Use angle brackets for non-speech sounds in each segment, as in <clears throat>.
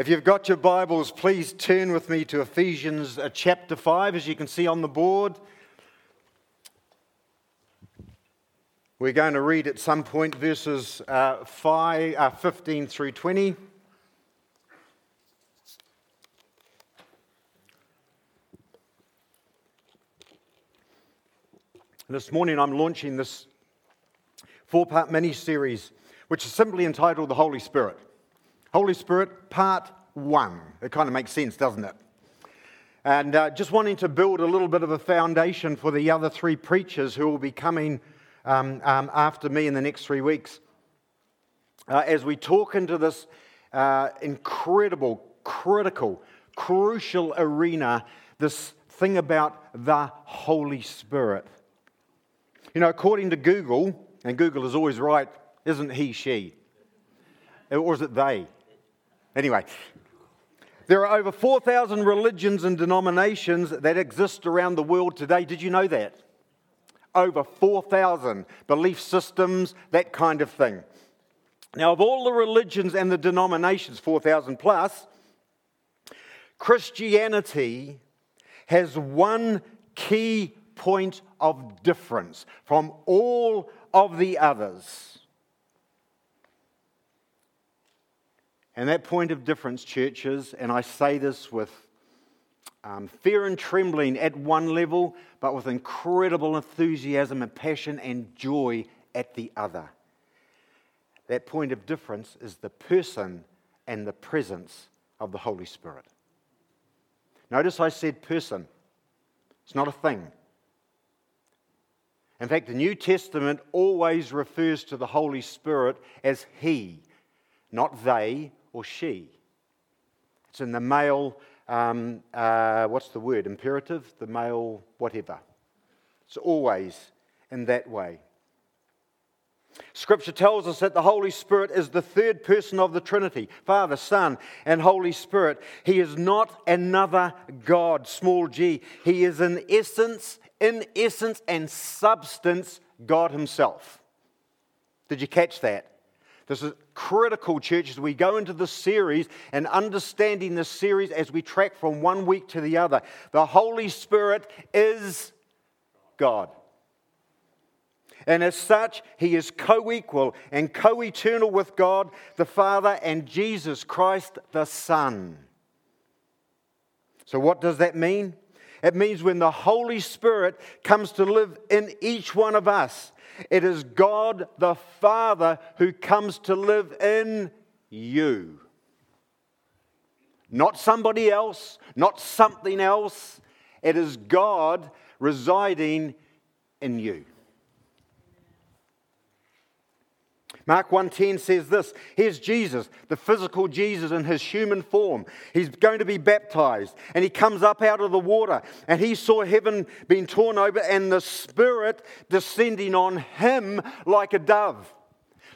If you've got your Bibles, please turn with me to Ephesians uh, chapter 5, as you can see on the board. We're going to read at some point verses uh, 5, uh, 15 through 20. This morning I'm launching this four part mini series, which is simply entitled The Holy Spirit. Holy Spirit, part one. It kind of makes sense, doesn't it? And uh, just wanting to build a little bit of a foundation for the other three preachers who will be coming um, um, after me in the next three weeks. Uh, as we talk into this uh, incredible, critical, crucial arena, this thing about the Holy Spirit. You know, according to Google, and Google is always right, isn't he, she? Or is it they? Anyway, there are over 4,000 religions and denominations that exist around the world today. Did you know that? Over 4,000 belief systems, that kind of thing. Now, of all the religions and the denominations, 4,000 plus, Christianity has one key point of difference from all of the others. And that point of difference, churches, and I say this with um, fear and trembling at one level, but with incredible enthusiasm and passion and joy at the other. That point of difference is the person and the presence of the Holy Spirit. Notice I said person, it's not a thing. In fact, the New Testament always refers to the Holy Spirit as He, not they or she. It's in the male, um, uh, what's the word, imperative? The male, whatever. It's always in that way. Scripture tells us that the Holy Spirit is the third person of the Trinity Father, Son, and Holy Spirit. He is not another God, small g. He is in essence, in essence and substance, God Himself. Did you catch that? This is critical, church, as we go into this series and understanding this series as we track from one week to the other. The Holy Spirit is God. And as such, he is co equal and co eternal with God the Father and Jesus Christ the Son. So, what does that mean? It means when the Holy Spirit comes to live in each one of us, it is God the Father who comes to live in you. Not somebody else, not something else. It is God residing in you. Mark 1:10 says this, here's Jesus, the physical Jesus in his human form. He's going to be baptized and he comes up out of the water and he saw heaven being torn open and the spirit descending on him like a dove.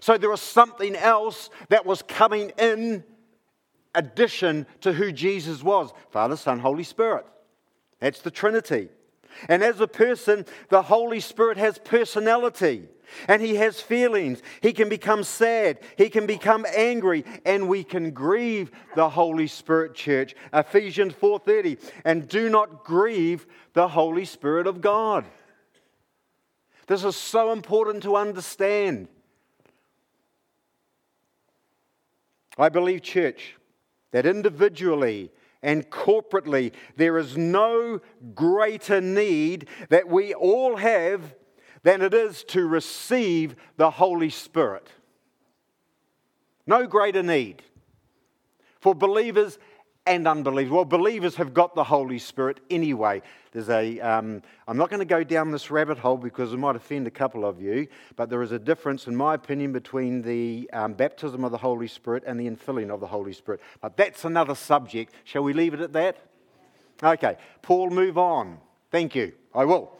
So there was something else that was coming in addition to who Jesus was, Father, Son, Holy Spirit. That's the Trinity. And as a person, the Holy Spirit has personality and he has feelings. He can become sad, he can become angry, and we can grieve the Holy Spirit church. Ephesians 4:30, and do not grieve the Holy Spirit of God. This is so important to understand. I believe, church, that individually and corporately, there is no greater need that we all have than it is to receive the Holy Spirit. No greater need for believers and unbelievers. Well, believers have got the Holy Spirit anyway. There's a, um, I'm not going to go down this rabbit hole because it might offend a couple of you, but there is a difference, in my opinion, between the um, baptism of the Holy Spirit and the infilling of the Holy Spirit. But that's another subject. Shall we leave it at that? Okay, Paul, move on. Thank you. I will.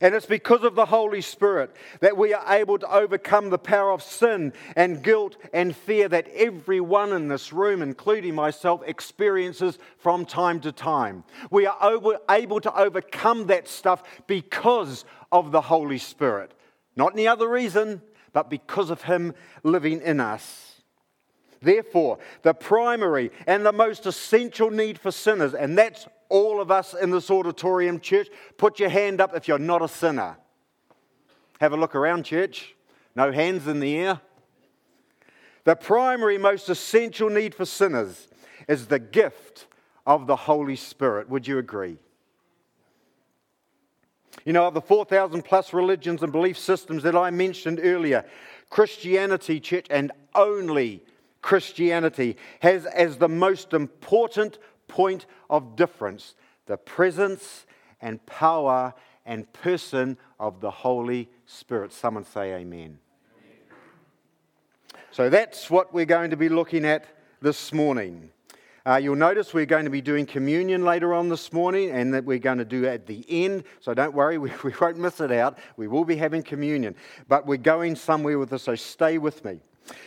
And it's because of the Holy Spirit that we are able to overcome the power of sin and guilt and fear that everyone in this room, including myself, experiences from time to time. We are able to overcome that stuff because of the Holy Spirit. Not any other reason, but because of Him living in us. Therefore, the primary and the most essential need for sinners, and that's all of us in this auditorium, church, put your hand up if you're not a sinner. Have a look around, church. No hands in the air. The primary, most essential need for sinners is the gift of the Holy Spirit. Would you agree? You know, of the 4,000 plus religions and belief systems that I mentioned earlier, Christianity, church, and only Christianity has as the most important point of difference the presence and power and person of the Holy Spirit. Someone say amen. So that's what we're going to be looking at this morning. Uh, you'll notice we're going to be doing communion later on this morning, and that we're going to do at the end. So don't worry, <laughs> we, we won't miss it out. We will be having communion, but we're going somewhere with this, so stay with me.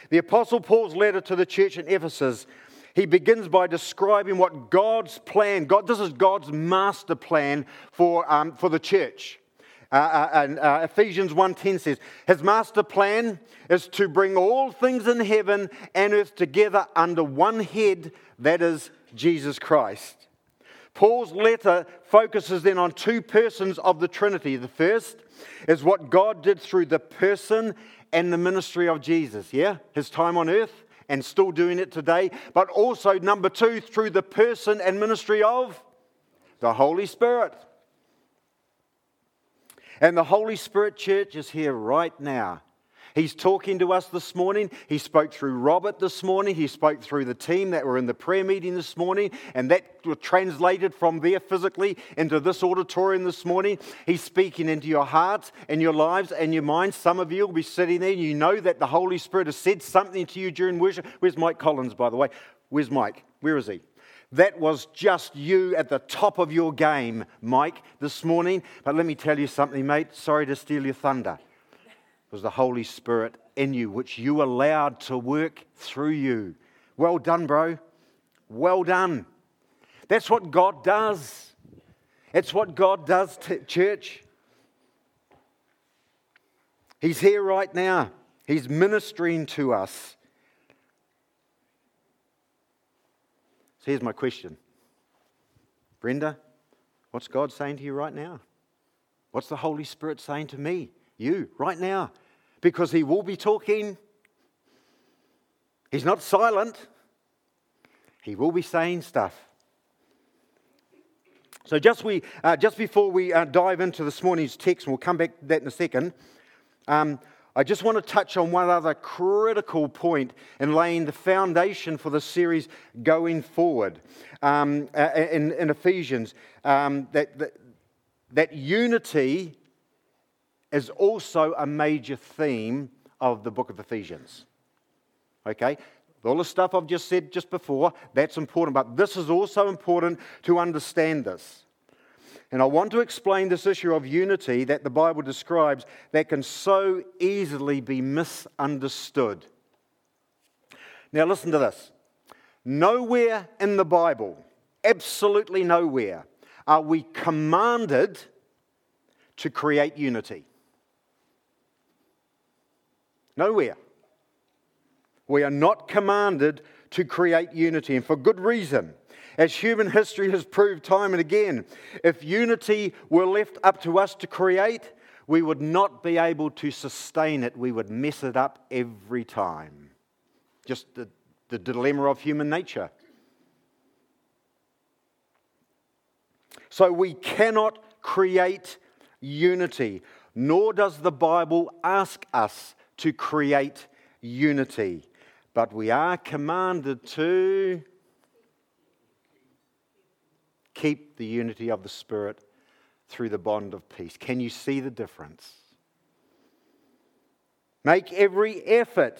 The Apostle Paul's letter to the church in Ephesus, he begins by describing what God's plan, God, this is God's master plan for, um, for the church. Uh, uh, and uh, Ephesians 1.10 says, His master plan is to bring all things in heaven and earth together under one head, that is Jesus Christ. Paul's letter focuses then on two persons of the Trinity. The first is what God did through the person and the ministry of Jesus, yeah? His time on earth and still doing it today. But also, number two, through the person and ministry of the Holy Spirit. And the Holy Spirit Church is here right now. He's talking to us this morning. He spoke through Robert this morning. He spoke through the team that were in the prayer meeting this morning, and that translated from there physically into this auditorium this morning. He's speaking into your hearts and your lives and your minds. Some of you will be sitting there, and you know that the Holy Spirit has said something to you during worship. Where's Mike Collins, by the way? Where's Mike? Where is he? That was just you at the top of your game, Mike, this morning. But let me tell you something, mate. Sorry to steal your thunder. Was the Holy Spirit in you, which you allowed to work through you. Well done, bro. Well done. That's what God does. It's what God does, to church. He's here right now. He's ministering to us. So here's my question Brenda, what's God saying to you right now? What's the Holy Spirit saying to me, you, right now? Because He will be talking. He's not silent, He will be saying stuff. So, just, we, uh, just before we uh, dive into this morning's text, and we'll come back to that in a second, um, I just want to touch on one other critical point in laying the foundation for the series going forward um, in, in, Ephesians. Um, that, that, that unity is also a major theme of the book of Ephesians. Okay? All the stuff I've just said just before, that's important, but this is also important to understand this. And I want to explain this issue of unity that the Bible describes that can so easily be misunderstood. Now, listen to this. Nowhere in the Bible, absolutely nowhere, are we commanded to create unity. Nowhere. We are not commanded to create unity, and for good reason. As human history has proved time and again, if unity were left up to us to create, we would not be able to sustain it. We would mess it up every time. Just the, the dilemma of human nature. So we cannot create unity, nor does the Bible ask us to create unity. But we are commanded to keep the unity of the Spirit through the bond of peace. Can you see the difference? Make every effort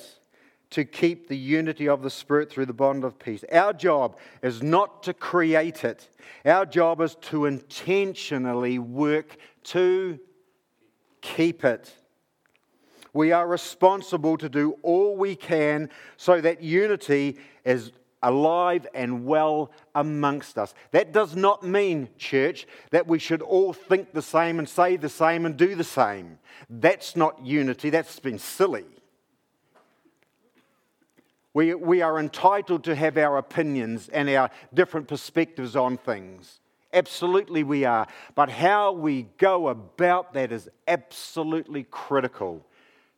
to keep the unity of the Spirit through the bond of peace. Our job is not to create it, our job is to intentionally work to keep it. We are responsible to do all we can so that unity is alive and well amongst us. That does not mean, church, that we should all think the same and say the same and do the same. That's not unity, that's been silly. We, we are entitled to have our opinions and our different perspectives on things. Absolutely, we are. But how we go about that is absolutely critical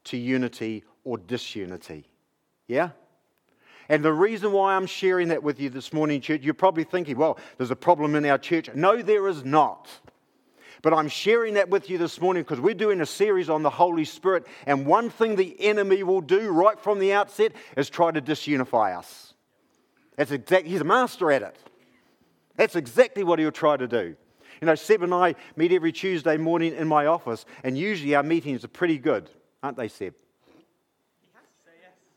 to unity or disunity. Yeah? And the reason why I'm sharing that with you this morning, church, you're probably thinking, well, there's a problem in our church. No, there is not. But I'm sharing that with you this morning because we're doing a series on the Holy Spirit. And one thing the enemy will do right from the outset is try to disunify us. That's exact, he's a master at it. That's exactly what he'll try to do. You know, Seb and I meet every Tuesday morning in my office, and usually our meetings are pretty good, aren't they, Seb?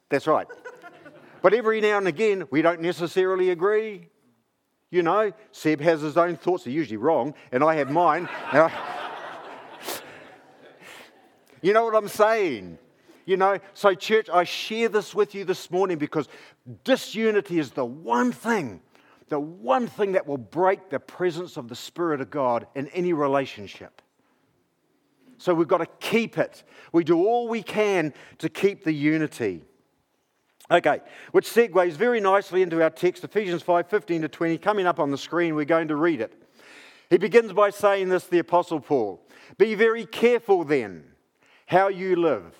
That's right. but every now and again, we don't necessarily agree. You know, Seb has his own thoughts, they're usually wrong, and I have mine. <laughs> you know what I'm saying? You know, so church, I share this with you this morning because disunity is the one thing, the one thing that will break the presence of the Spirit of God in any relationship. So we've got to keep it. We do all we can to keep the unity. Okay, which segues very nicely into our text, Ephesians 5 15 to 20, coming up on the screen. We're going to read it. He begins by saying this, the Apostle Paul Be very careful then how you live,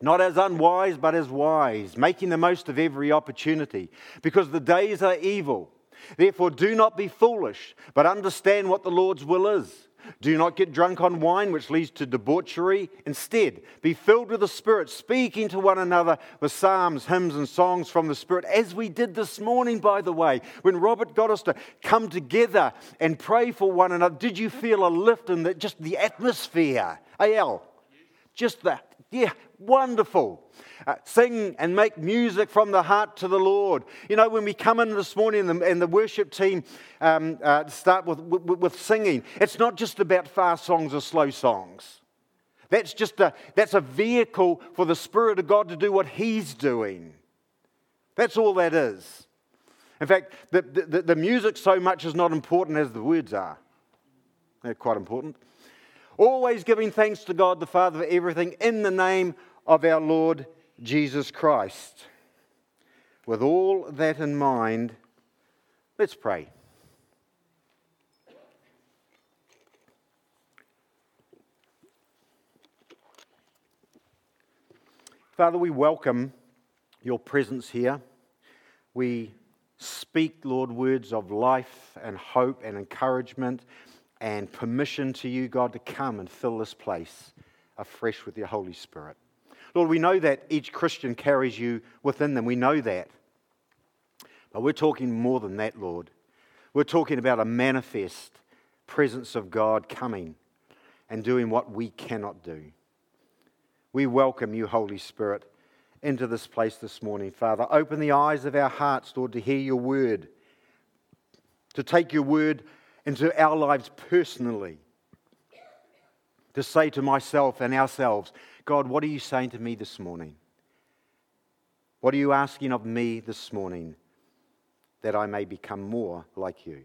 not as unwise, but as wise, making the most of every opportunity, because the days are evil. Therefore, do not be foolish, but understand what the Lord's will is. Do not get drunk on wine, which leads to debauchery. Instead, be filled with the Spirit, speaking to one another with psalms, hymns, and songs from the Spirit, as we did this morning, by the way, when Robert got us to come together and pray for one another. Did you feel a lift in that? just the atmosphere? AL, just that. Yeah, wonderful. Uh, sing and make music from the heart to the Lord. You know, when we come in this morning and the, and the worship team um, uh, start with, with, with singing, it's not just about fast songs or slow songs. That's just a, that's a vehicle for the Spirit of God to do what He's doing. That's all that is. In fact, the, the, the music so much is not important as the words are. They're quite important. Always giving thanks to God the Father for everything in the name of our Lord Jesus Christ. With all that in mind, let's pray. Father, we welcome your presence here. We speak, Lord, words of life and hope and encouragement and permission to you, God, to come and fill this place afresh with your Holy Spirit. Lord, we know that each Christian carries you within them. We know that. But we're talking more than that, Lord. We're talking about a manifest presence of God coming and doing what we cannot do. We welcome you, Holy Spirit, into this place this morning, Father. Open the eyes of our hearts, Lord, to hear your word, to take your word into our lives personally, to say to myself and ourselves, God, what are you saying to me this morning? What are you asking of me this morning that I may become more like you?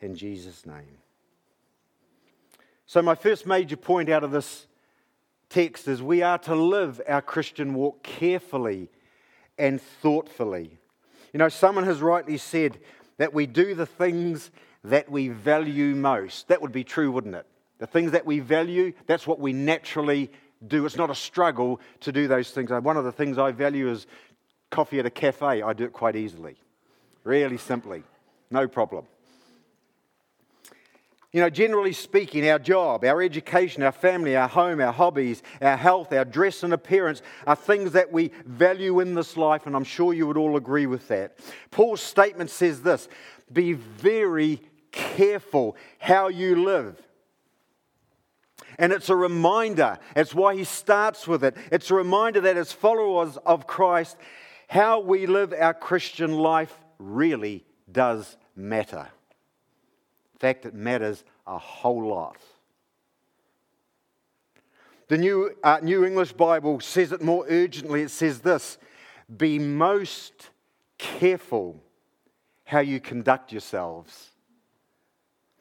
In Jesus' name. So, my first major point out of this text is we are to live our Christian walk carefully and thoughtfully. You know, someone has rightly said that we do the things that we value most. That would be true, wouldn't it? The things that we value, that's what we naturally do. It's not a struggle to do those things. One of the things I value is coffee at a cafe. I do it quite easily, really simply, no problem. You know, generally speaking, our job, our education, our family, our home, our hobbies, our health, our dress and appearance are things that we value in this life, and I'm sure you would all agree with that. Paul's statement says this Be very careful how you live and it's a reminder. It's why he starts with it. It's a reminder that as followers of Christ, how we live our Christian life really does matter. In fact, it matters a whole lot. The New, uh, New English Bible says it more urgently. It says this Be most careful how you conduct yourselves.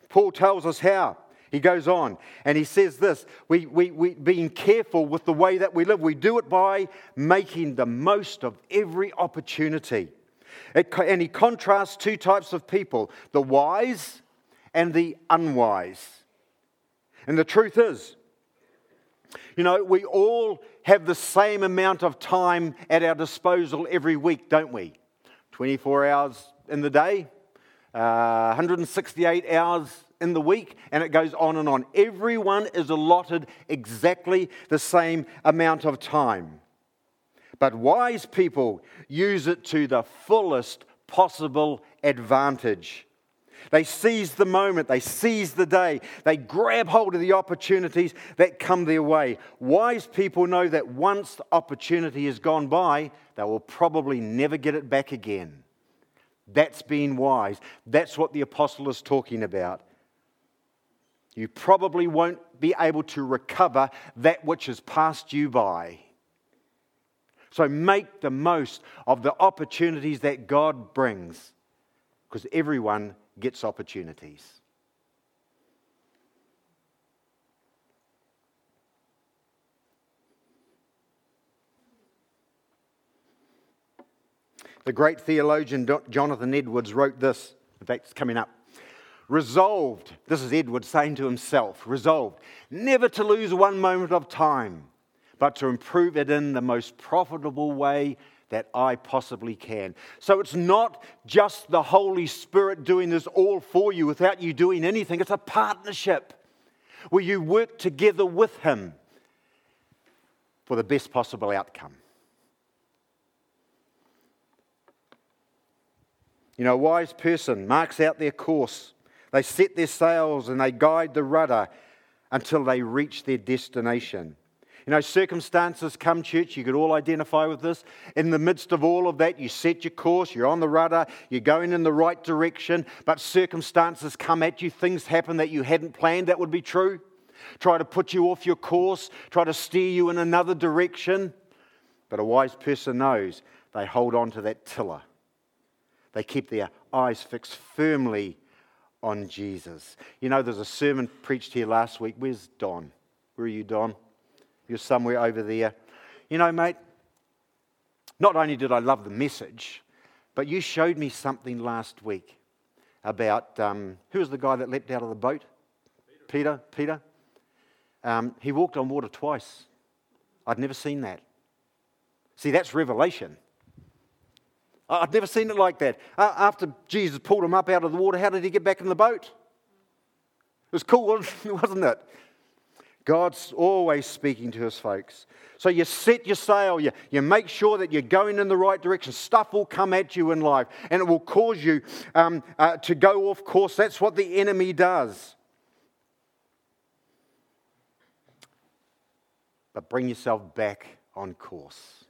Paul tells us how. He goes on and he says this we, we, we being careful with the way that we live. We do it by making the most of every opportunity. It, and he contrasts two types of people the wise and the unwise. And the truth is, you know, we all have the same amount of time at our disposal every week, don't we? 24 hours in the day, uh, 168 hours in the week, and it goes on and on. Everyone is allotted exactly the same amount of time. But wise people use it to the fullest possible advantage. They seize the moment, they seize the day, they grab hold of the opportunities that come their way. Wise people know that once the opportunity has gone by, they will probably never get it back again. That's being wise. That's what the apostle is talking about. You probably won't be able to recover that which has passed you by. So make the most of the opportunities that God brings because everyone gets opportunities. The great theologian Jonathan Edwards wrote this. In fact, it's coming up. Resolved, this is Edward saying to himself, resolved, never to lose one moment of time, but to improve it in the most profitable way that I possibly can. So it's not just the Holy Spirit doing this all for you without you doing anything, it's a partnership where you work together with Him for the best possible outcome. You know, a wise person marks out their course. They set their sails and they guide the rudder until they reach their destination. You know, circumstances come, church, you could all identify with this. In the midst of all of that, you set your course, you're on the rudder, you're going in the right direction, but circumstances come at you, things happen that you hadn't planned, that would be true. Try to put you off your course, try to steer you in another direction. But a wise person knows they hold on to that tiller. They keep their eyes fixed firmly on Jesus. You know, there's a sermon preached here last week. Where's Don? Where are you, Don? You're somewhere over there. You know, mate, not only did I love the message, but you showed me something last week about um, who was the guy that leapt out of the boat? Peter. Peter. Peter. Um, he walked on water twice. I'd never seen that. See, that's revelation. I'd never seen it like that. After Jesus pulled him up out of the water, how did he get back in the boat? It was cool, <laughs> wasn't it? God's always speaking to his folks. So you set your sail, you, you make sure that you're going in the right direction. Stuff will come at you in life and it will cause you um, uh, to go off course. That's what the enemy does. But bring yourself back on course.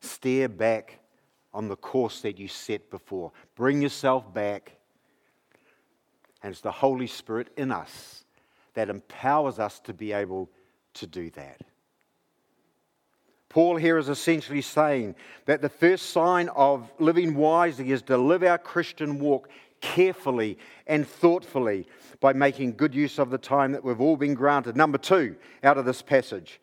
Steer back on the course that you set before. Bring yourself back. And it's the Holy Spirit in us that empowers us to be able to do that. Paul here is essentially saying that the first sign of living wisely is to live our Christian walk carefully and thoughtfully by making good use of the time that we've all been granted. Number two, out of this passage,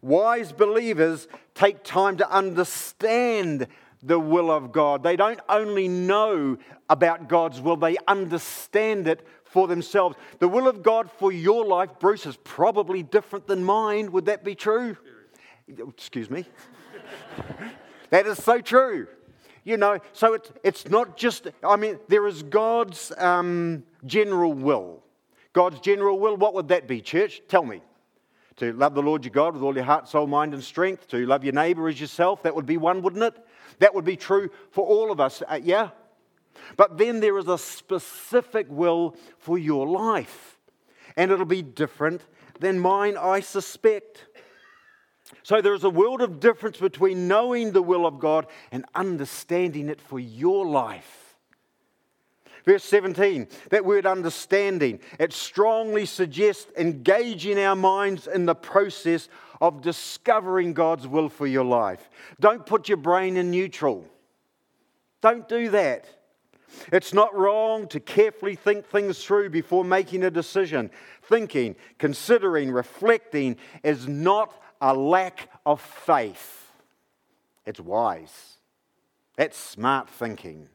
wise believers take time to understand the will of God. They don't only know about God's will, they understand it for themselves. The will of God for your life, Bruce, is probably different than mine. Would that be true? Excuse me. <laughs> that is so true. You know, so it's, it's not just, I mean, there is God's um, general will. God's general will, what would that be, church? Tell me. To love the Lord your God with all your heart, soul, mind, and strength. To love your neighbor as yourself. That would be one, wouldn't it? That would be true for all of us. Uh, yeah? But then there is a specific will for your life, and it'll be different than mine, I suspect. So there is a world of difference between knowing the will of God and understanding it for your life. Verse 17, that word understanding, it strongly suggests engaging our minds in the process of discovering God's will for your life. Don't put your brain in neutral. Don't do that. It's not wrong to carefully think things through before making a decision. Thinking, considering, reflecting is not a lack of faith, it's wise. That's smart thinking.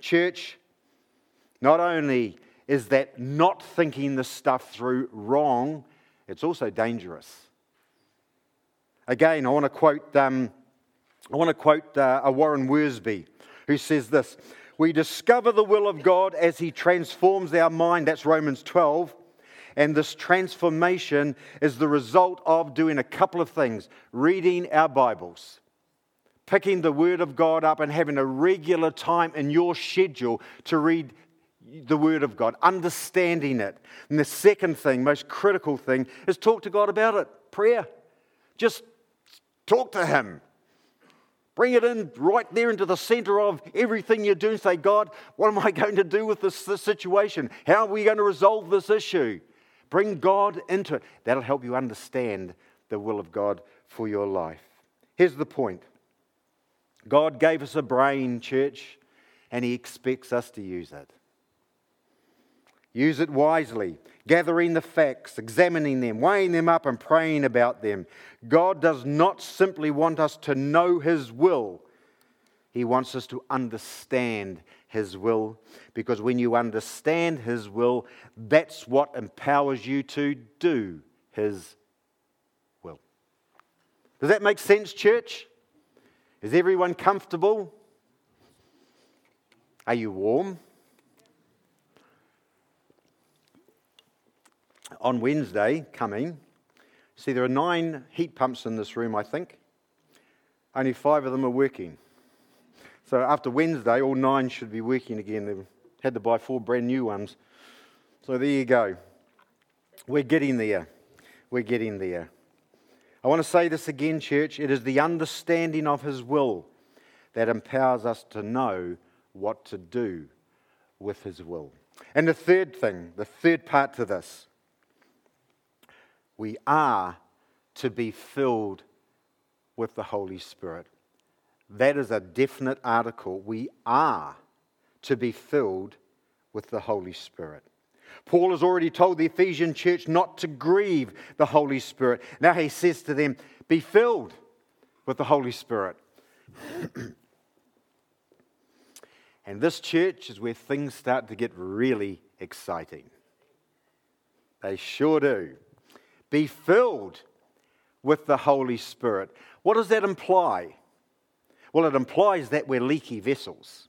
Church, not only is that not thinking the stuff through wrong, it's also dangerous. Again, I want to quote, um, I want to quote uh, a Warren Wiersbe who says this We discover the will of God as He transforms our mind. That's Romans 12. And this transformation is the result of doing a couple of things reading our Bibles, picking the Word of God up, and having a regular time in your schedule to read the Word of God, understanding it. And the second thing, most critical thing, is talk to God about it prayer. Just talk to Him. Bring it in right there into the center of everything you're doing. Say, God, what am I <laughs> going to do with this, this situation? How are we going to resolve this issue? Bring God into it. That'll help you understand the will of God for your life. Here's the point God gave us a brain, church, and He expects us to use it. Use it wisely, gathering the facts, examining them, weighing them up, and praying about them. God does not simply want us to know His will, He wants us to understand His will. Because when you understand His will, that's what empowers you to do His will. Does that make sense, church? Is everyone comfortable? Are you warm? on Wednesday coming, see, there are nine heat pumps in this room, I think. Only five of them are working. So after Wednesday, all nine should be working again. They've had to buy four brand new ones. So there you go. We're getting there. We're getting there. I want to say this again, church. It is the understanding of His will that empowers us to know what to do with His will. And the third thing, the third part to this, we are to be filled with the Holy Spirit. That is a definite article. We are to be filled with the Holy Spirit. Paul has already told the Ephesian church not to grieve the Holy Spirit. Now he says to them, Be filled with the Holy Spirit. <clears throat> and this church is where things start to get really exciting. They sure do be filled with the Holy Spirit. What does that imply? Well, it implies that we're leaky vessels.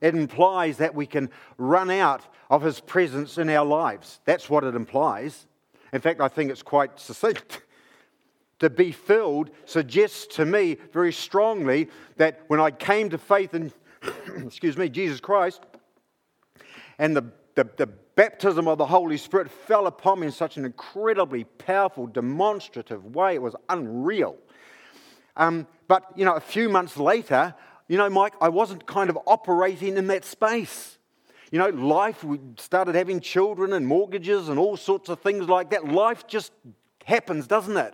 It implies that we can run out of His presence in our lives. That's what it implies. In fact, I think it's quite succinct. to be filled suggests to me very strongly that when I came to faith in, <coughs> excuse me, Jesus Christ, and the, the, the baptism of the Holy Spirit fell upon me in such an incredibly powerful, demonstrative way. It was unreal. Um, but, you know, a few months later, you know, Mike, I wasn't kind of operating in that space. You know, life, we started having children and mortgages and all sorts of things like that. Life just happens, doesn't it?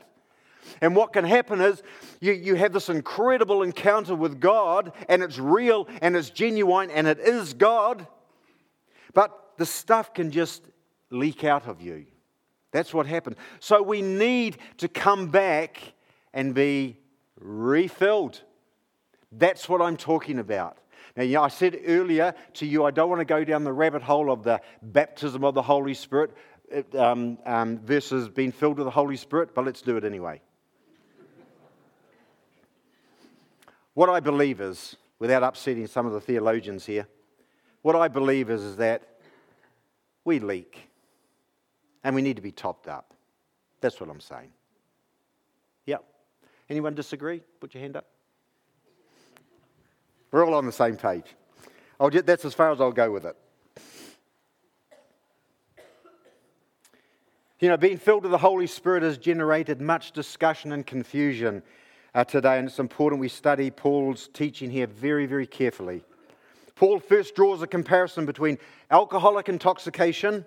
And what can happen is you, you have this incredible encounter with God, and it's real and it's genuine and it is God. But the stuff can just leak out of you. That's what happens. So we need to come back and be refilled. That's what I'm talking about. Now, you know, I said earlier to you, I don't want to go down the rabbit hole of the baptism of the Holy Spirit um, um, versus being filled with the Holy Spirit, but let's do it anyway. what I believe is, without upsetting some of the theologians here, what I believe is, is that we leak. And we need to be topped up. That's what I'm saying. Yep. Anyone disagree? Put your hand up. We're all on the same page. Just, that's as far as I'll go with it. You know, being filled with the Holy Spirit has generated much discussion and confusion uh, today, and it's important we study Paul's teaching here very, very carefully. Paul first draws a comparison between alcoholic intoxication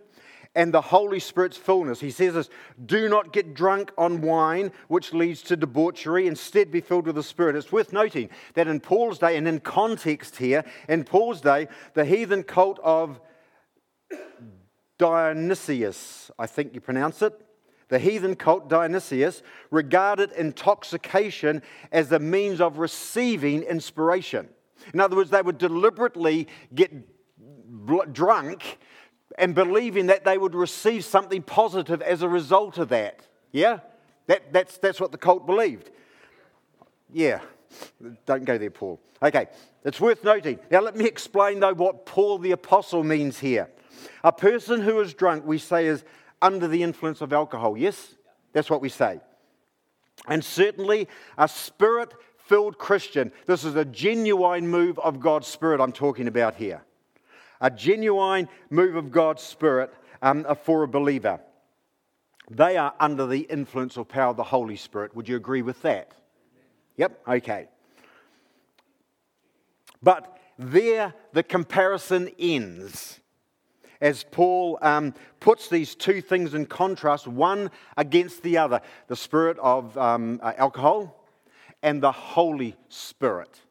and the Holy Spirit's fullness. He says this do not get drunk on wine, which leads to debauchery. Instead, be filled with the Spirit. It's worth noting that in Paul's day, and in context here, in Paul's day, the heathen cult of Dionysius, I think you pronounce it, the heathen cult Dionysius regarded intoxication as a means of receiving inspiration. In other words, they would deliberately get drunk and believing that they would receive something positive as a result of that. Yeah? That, that's, that's what the cult believed. Yeah. Don't go there, Paul. Okay, it's worth noting. Now, let me explain, though, what Paul the Apostle means here. A person who is drunk, we say, is under the influence of alcohol. Yes? That's what we say. And certainly, a spirit filled Christian, this is a genuine move of God's Spirit I'm talking about here a genuine move of God's Spirit um, for a believer. They are under the influence or power of the Holy Spirit. Would you agree with that? Yep, okay. But there the comparison ends as Paul um, puts these two things in contrast, one against the other the spirit of um, uh, alcohol and the Holy Spirit.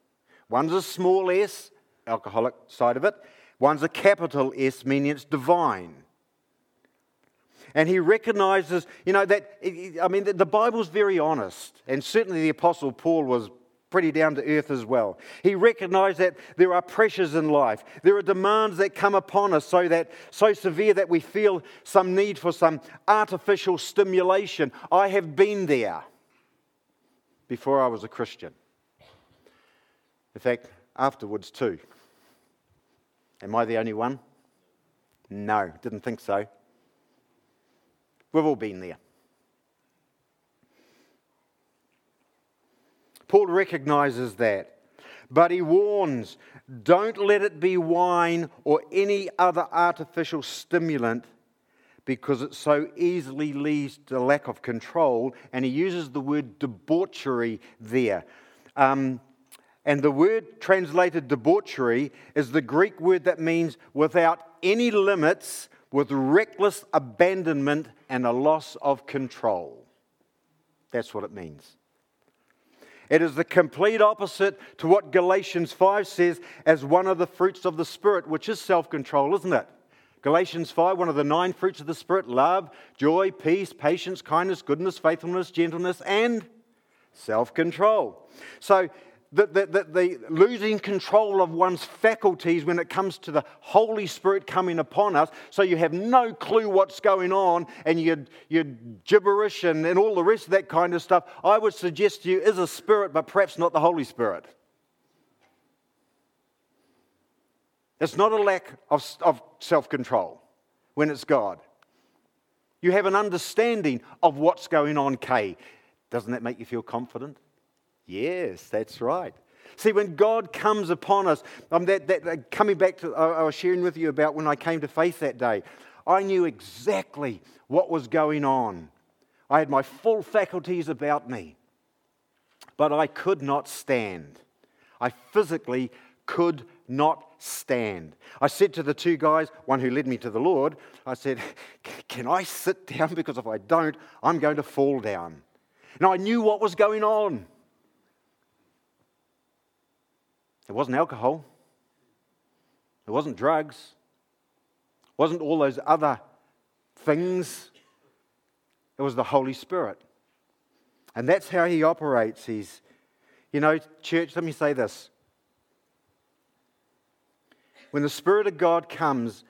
One's a small s, alcoholic side of it, One's a capital S, meaning it's divine. And he recognizes, you know, that, I mean, the Bible's very honest. And certainly the Apostle Paul was pretty down to earth as well. He recognized that there are pressures in life. There are demands that come upon us so that so severe that we feel some need for some artificial stimulation. I have been there before I was a Christian. In fact, afterwards too. Am I the only one? No, didn't think so. We've all been there. Paul recognizes that, but he warns don't let it be wine or any other artificial stimulant because it so easily leads to lack of control. And he uses the word debauchery there. Um, and the word translated debauchery is the Greek word that means without any limits, with reckless abandonment and a loss of control. That's what it means. It is the complete opposite to what Galatians 5 says as one of the fruits of the Spirit, which is self control, isn't it? Galatians 5, one of the nine fruits of the Spirit love, joy, peace, patience, kindness, goodness, faithfulness, gentleness, and self control. So the, the, the, losing control of one's faculties when it comes to the Holy Spirit coming upon us, so you have no clue what's going on and you're, you're gibberish and, and all the rest of that kind of stuff, I would suggest to you is a spirit, but perhaps not the Holy Spirit. It's not a lack of, of self control when it's God. You have an understanding of what's going on, Kay. Doesn't that make you feel confident? Yes, that's right. See, when God comes upon us, um, that, that, coming back to, I was sharing with you about when I came to faith that day, I knew exactly what was going on. I had my full faculties about me, but I could not stand. I physically could not stand. I said to the two guys, one who led me to the Lord, I said, Can I sit <laughs> down? Because if I don't, I'm going to fall down. Now I knew what was going on. It wasn't alcohol. It wasn't drugs. It wasn't all those other things. It was the Holy Spirit. And that's how he operates. He's, you know, church, let me say this. When the Spirit of God comes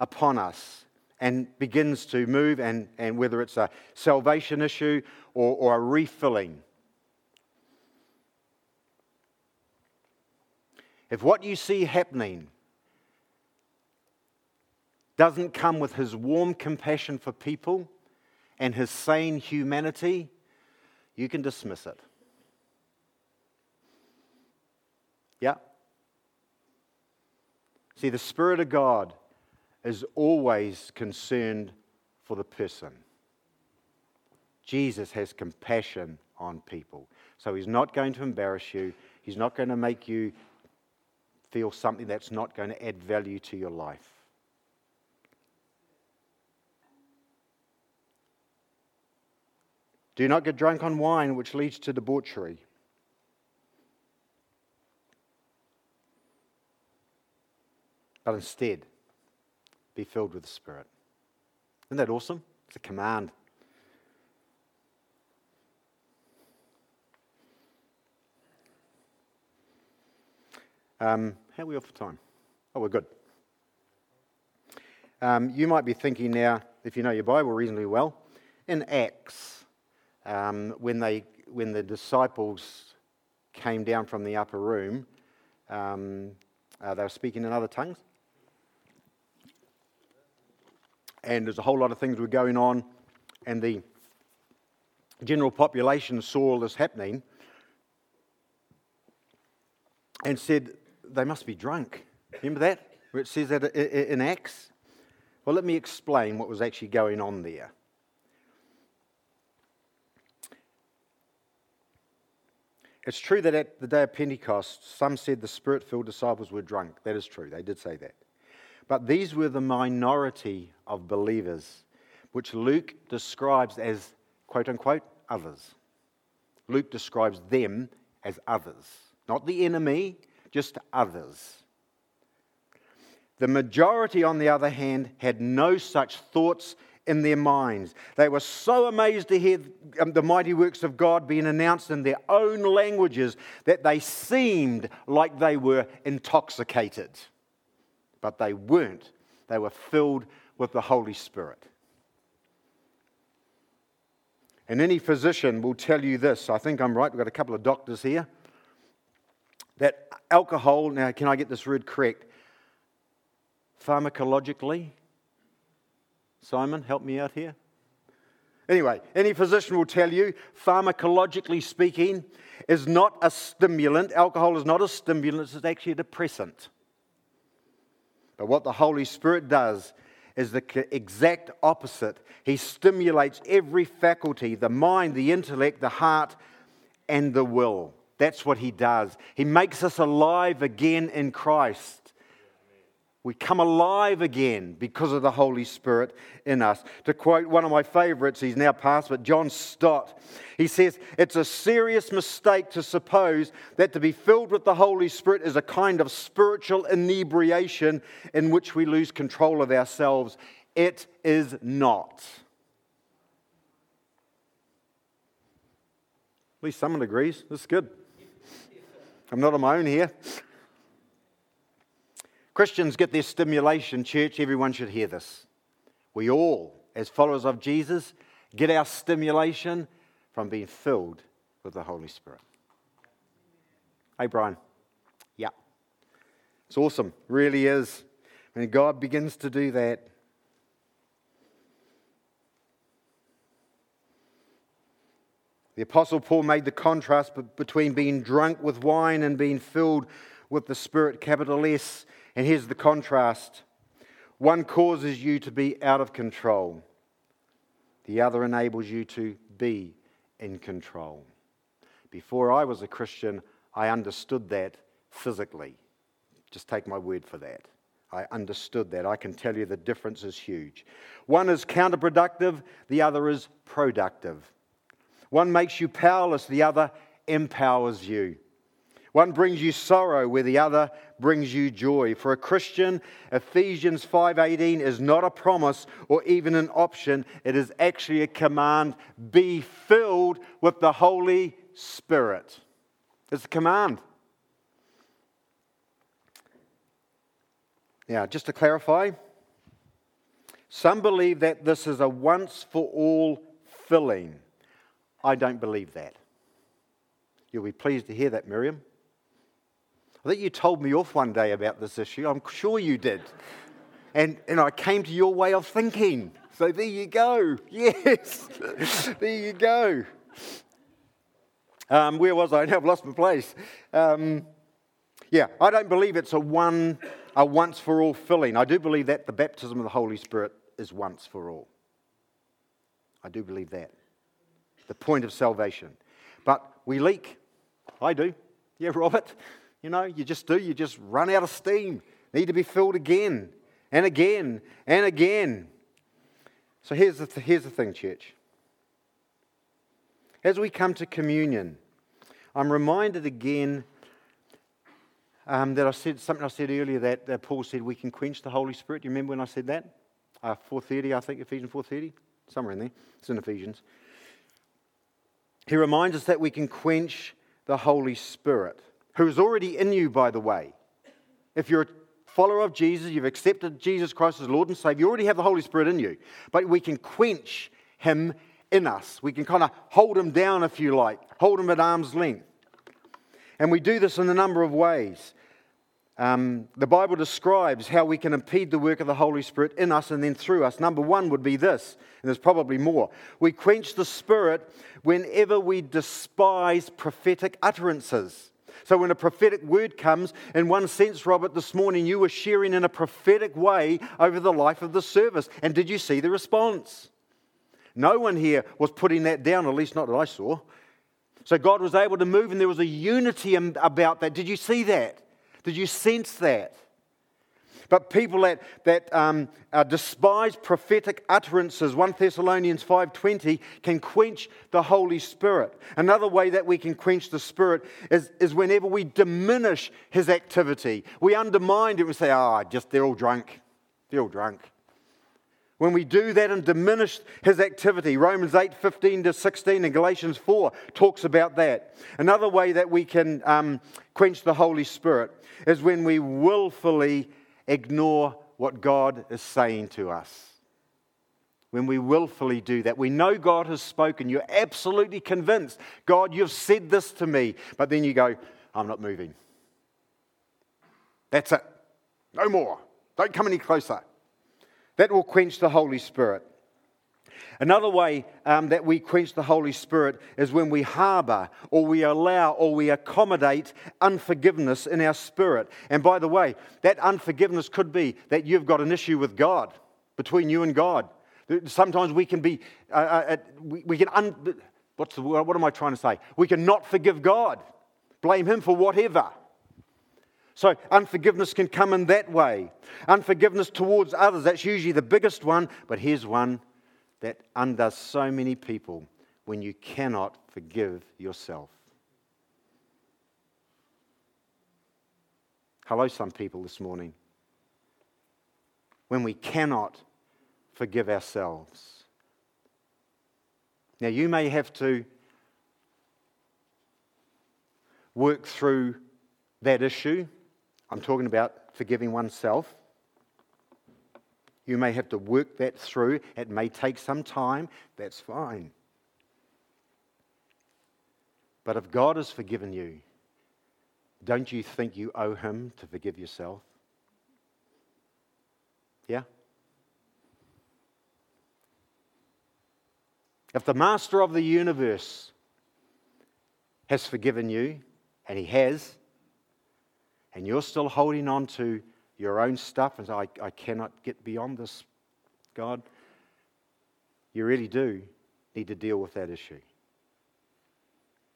upon us and begins to move, and, and whether it's a salvation issue or, or a refilling, If what you see happening doesn't come with his warm compassion for people and his sane humanity, you can dismiss it. Yeah? See, the Spirit of God is always concerned for the person. Jesus has compassion on people. So he's not going to embarrass you, he's not going to make you feel something that's not going to add value to your life. Do not get drunk on wine, which leads to debauchery. But instead, be filled with the Spirit. Isn't that awesome? It's a command. Um, how are we off for time? Oh, we're good. Um, you might be thinking now, if you know your Bible reasonably well, in Acts, um, when, they, when the disciples came down from the upper room, um, uh, they were speaking in other tongues. And there's a whole lot of things were going on, and the general population saw all this happening and said, they must be drunk. Remember that? Where it says that in Acts? Well, let me explain what was actually going on there. It's true that at the day of Pentecost, some said the spirit filled disciples were drunk. That is true, they did say that. But these were the minority of believers, which Luke describes as quote unquote others. Luke describes them as others, not the enemy, just others. The majority, on the other hand, had no such thoughts in their minds. They were so amazed to hear um, the mighty works of God being announced in their own languages that they seemed like they were intoxicated. But they weren't. They were filled with the Holy Spirit. And any physician will tell you this. I think I'm right. We've got a couple of doctors here that alcohol, now, can I get this word correct? Pharmacologically, Simon, help me out here. Anyway, any physician will tell you, pharmacologically speaking, is not a stimulant. Alcohol is not a stimulant, it's actually a depressant. But what the Holy Spirit does is the exact opposite. He stimulates every faculty the mind, the intellect, the heart, and the will. That's what He does. He makes us alive again in Christ. We come alive again because of the Holy Spirit in us. To quote one of my favorites, he's now passed, but John Stott, he says, It's a serious mistake to suppose that to be filled with the Holy Spirit is a kind of spiritual inebriation in which we lose control of ourselves. It is not. At least someone agrees. That's good. I'm not on my own here. Christians get their stimulation, church. Everyone should hear this. We all, as followers of Jesus, get our stimulation from being filled with the Holy Spirit. Hey, Brian. Yeah. It's awesome. Really is. When God begins to do that, The Apostle Paul made the contrast between being drunk with wine and being filled with the Spirit, capital S. And here's the contrast one causes you to be out of control, the other enables you to be in control. Before I was a Christian, I understood that physically. Just take my word for that. I understood that. I can tell you the difference is huge. One is counterproductive, the other is productive. One makes you powerless, the other empowers you. One brings you sorrow where the other brings you joy. For a Christian, Ephesians 5:18 is not a promise or even an option, it is actually a command, be filled with the Holy Spirit. It's a command. Now, just to clarify, some believe that this is a once for all filling. I don't believe that. You'll be pleased to hear that, Miriam. I think you told me off one day about this issue. I'm sure you did. And, and I came to your way of thinking. So there you go. <laughs> Yes, there you go. Um, where was I? Now <laughs> I've lost my place. Um, yeah, I don't believe it's a one, a once for all filling. I do believe that the baptism of the Holy Spirit is once for all. I do believe that the point of salvation. But we leak. I do. Yeah, Robert. You know, you just do. You just run out of steam. Need to be filled again and again and again. So here's the, th- here's the thing, church. As we come to communion, I'm reminded again um, that I said something I said earlier that, that, Paul said we can quench the Holy Spirit. Do you remember when I said that? Uh, 4.30, I think, Ephesians 4.30? Somewhere in there. It's in Ephesians. He reminds us that we can quench the Holy Spirit, who is already in you, by the way. If you're a follower of Jesus, you've accepted Jesus Christ as Lord and Savior, you already have the Holy Spirit in you. But we can quench him in us. We can kind of hold him down, if you like, hold him at arm's length. And we do this in a number of ways. Um, the Bible describes how we can impede the work of the Holy Spirit in us and then through us. Number one would be this, and there's probably more. We quench the Spirit whenever we despise prophetic utterances. So, when a prophetic word comes, in one sense, Robert, this morning you were sharing in a prophetic way over the life of the service. And did you see the response? No one here was putting that down, at least not that I saw. So, God was able to move, and there was a unity about that. Did you see that? Did you sense that? But people that, that um, uh, despise prophetic utterances, 1 Thessalonians 5.20, can quench the Holy Spirit. Another way that we can quench the Spirit is, is whenever we diminish his activity. We undermine it and say, ah, oh, just they're all drunk. They're all drunk. When we do that and diminish his activity, Romans 8 15 to 16 and Galatians 4 talks about that. Another way that we can um, quench the Holy Spirit is when we willfully ignore what God is saying to us. When we willfully do that, we know God has spoken. You're absolutely convinced, God, you've said this to me. But then you go, I'm not moving. That's it. No more. Don't come any closer. That will quench the Holy Spirit. Another way um, that we quench the Holy Spirit is when we harbor or we allow or we accommodate unforgiveness in our spirit. And by the way, that unforgiveness could be that you've got an issue with God, between you and God. Sometimes we can be, uh, uh, we, we, can, un, what's the word? What am I trying to say? We can not forgive God, blame Him for whatever. So, unforgiveness can come in that way. Unforgiveness towards others, that's usually the biggest one, but here's one that undoes so many people when you cannot forgive yourself. Hello, some people this morning. When we cannot forgive ourselves. Now, you may have to work through that issue. I'm talking about forgiving oneself. You may have to work that through. It may take some time. That's fine. But if God has forgiven you, don't you think you owe Him to forgive yourself? Yeah? If the Master of the universe has forgiven you, and He has, and you're still holding on to your own stuff and I, I cannot get beyond this, God, you really do need to deal with that issue.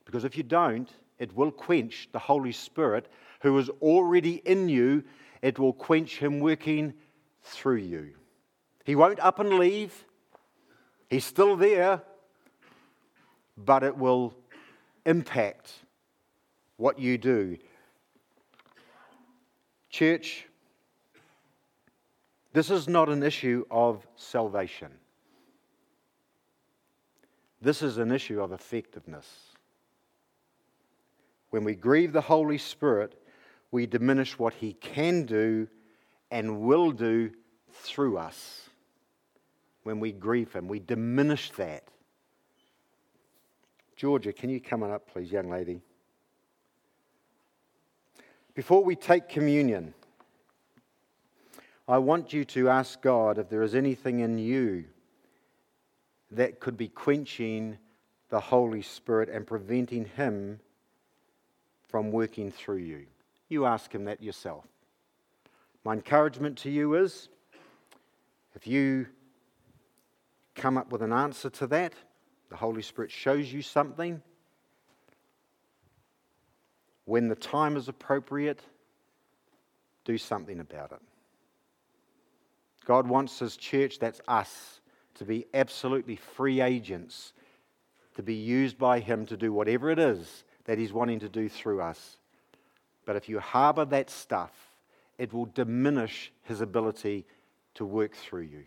Because if you don't, it will quench the Holy Spirit who is already in you. It will quench Him working through you. He won't up and leave, He's still there, but it will impact what you do. Church, this is not an issue of salvation. This is an issue of effectiveness. When we grieve the Holy Spirit, we diminish what He can do and will do through us. When we grieve Him, we diminish that. Georgia, can you come on up, please, young lady? Before we take communion, I want you to ask God if there is anything in you that could be quenching the Holy Spirit and preventing Him from working through you. You ask Him that yourself. My encouragement to you is if you come up with an answer to that, the Holy Spirit shows you something, when the time is appropriate, do something about it. God wants His church, that's us, to be absolutely free agents to be used by Him to do whatever it is that He's wanting to do through us. But if you harbor that stuff, it will diminish His ability to work through you.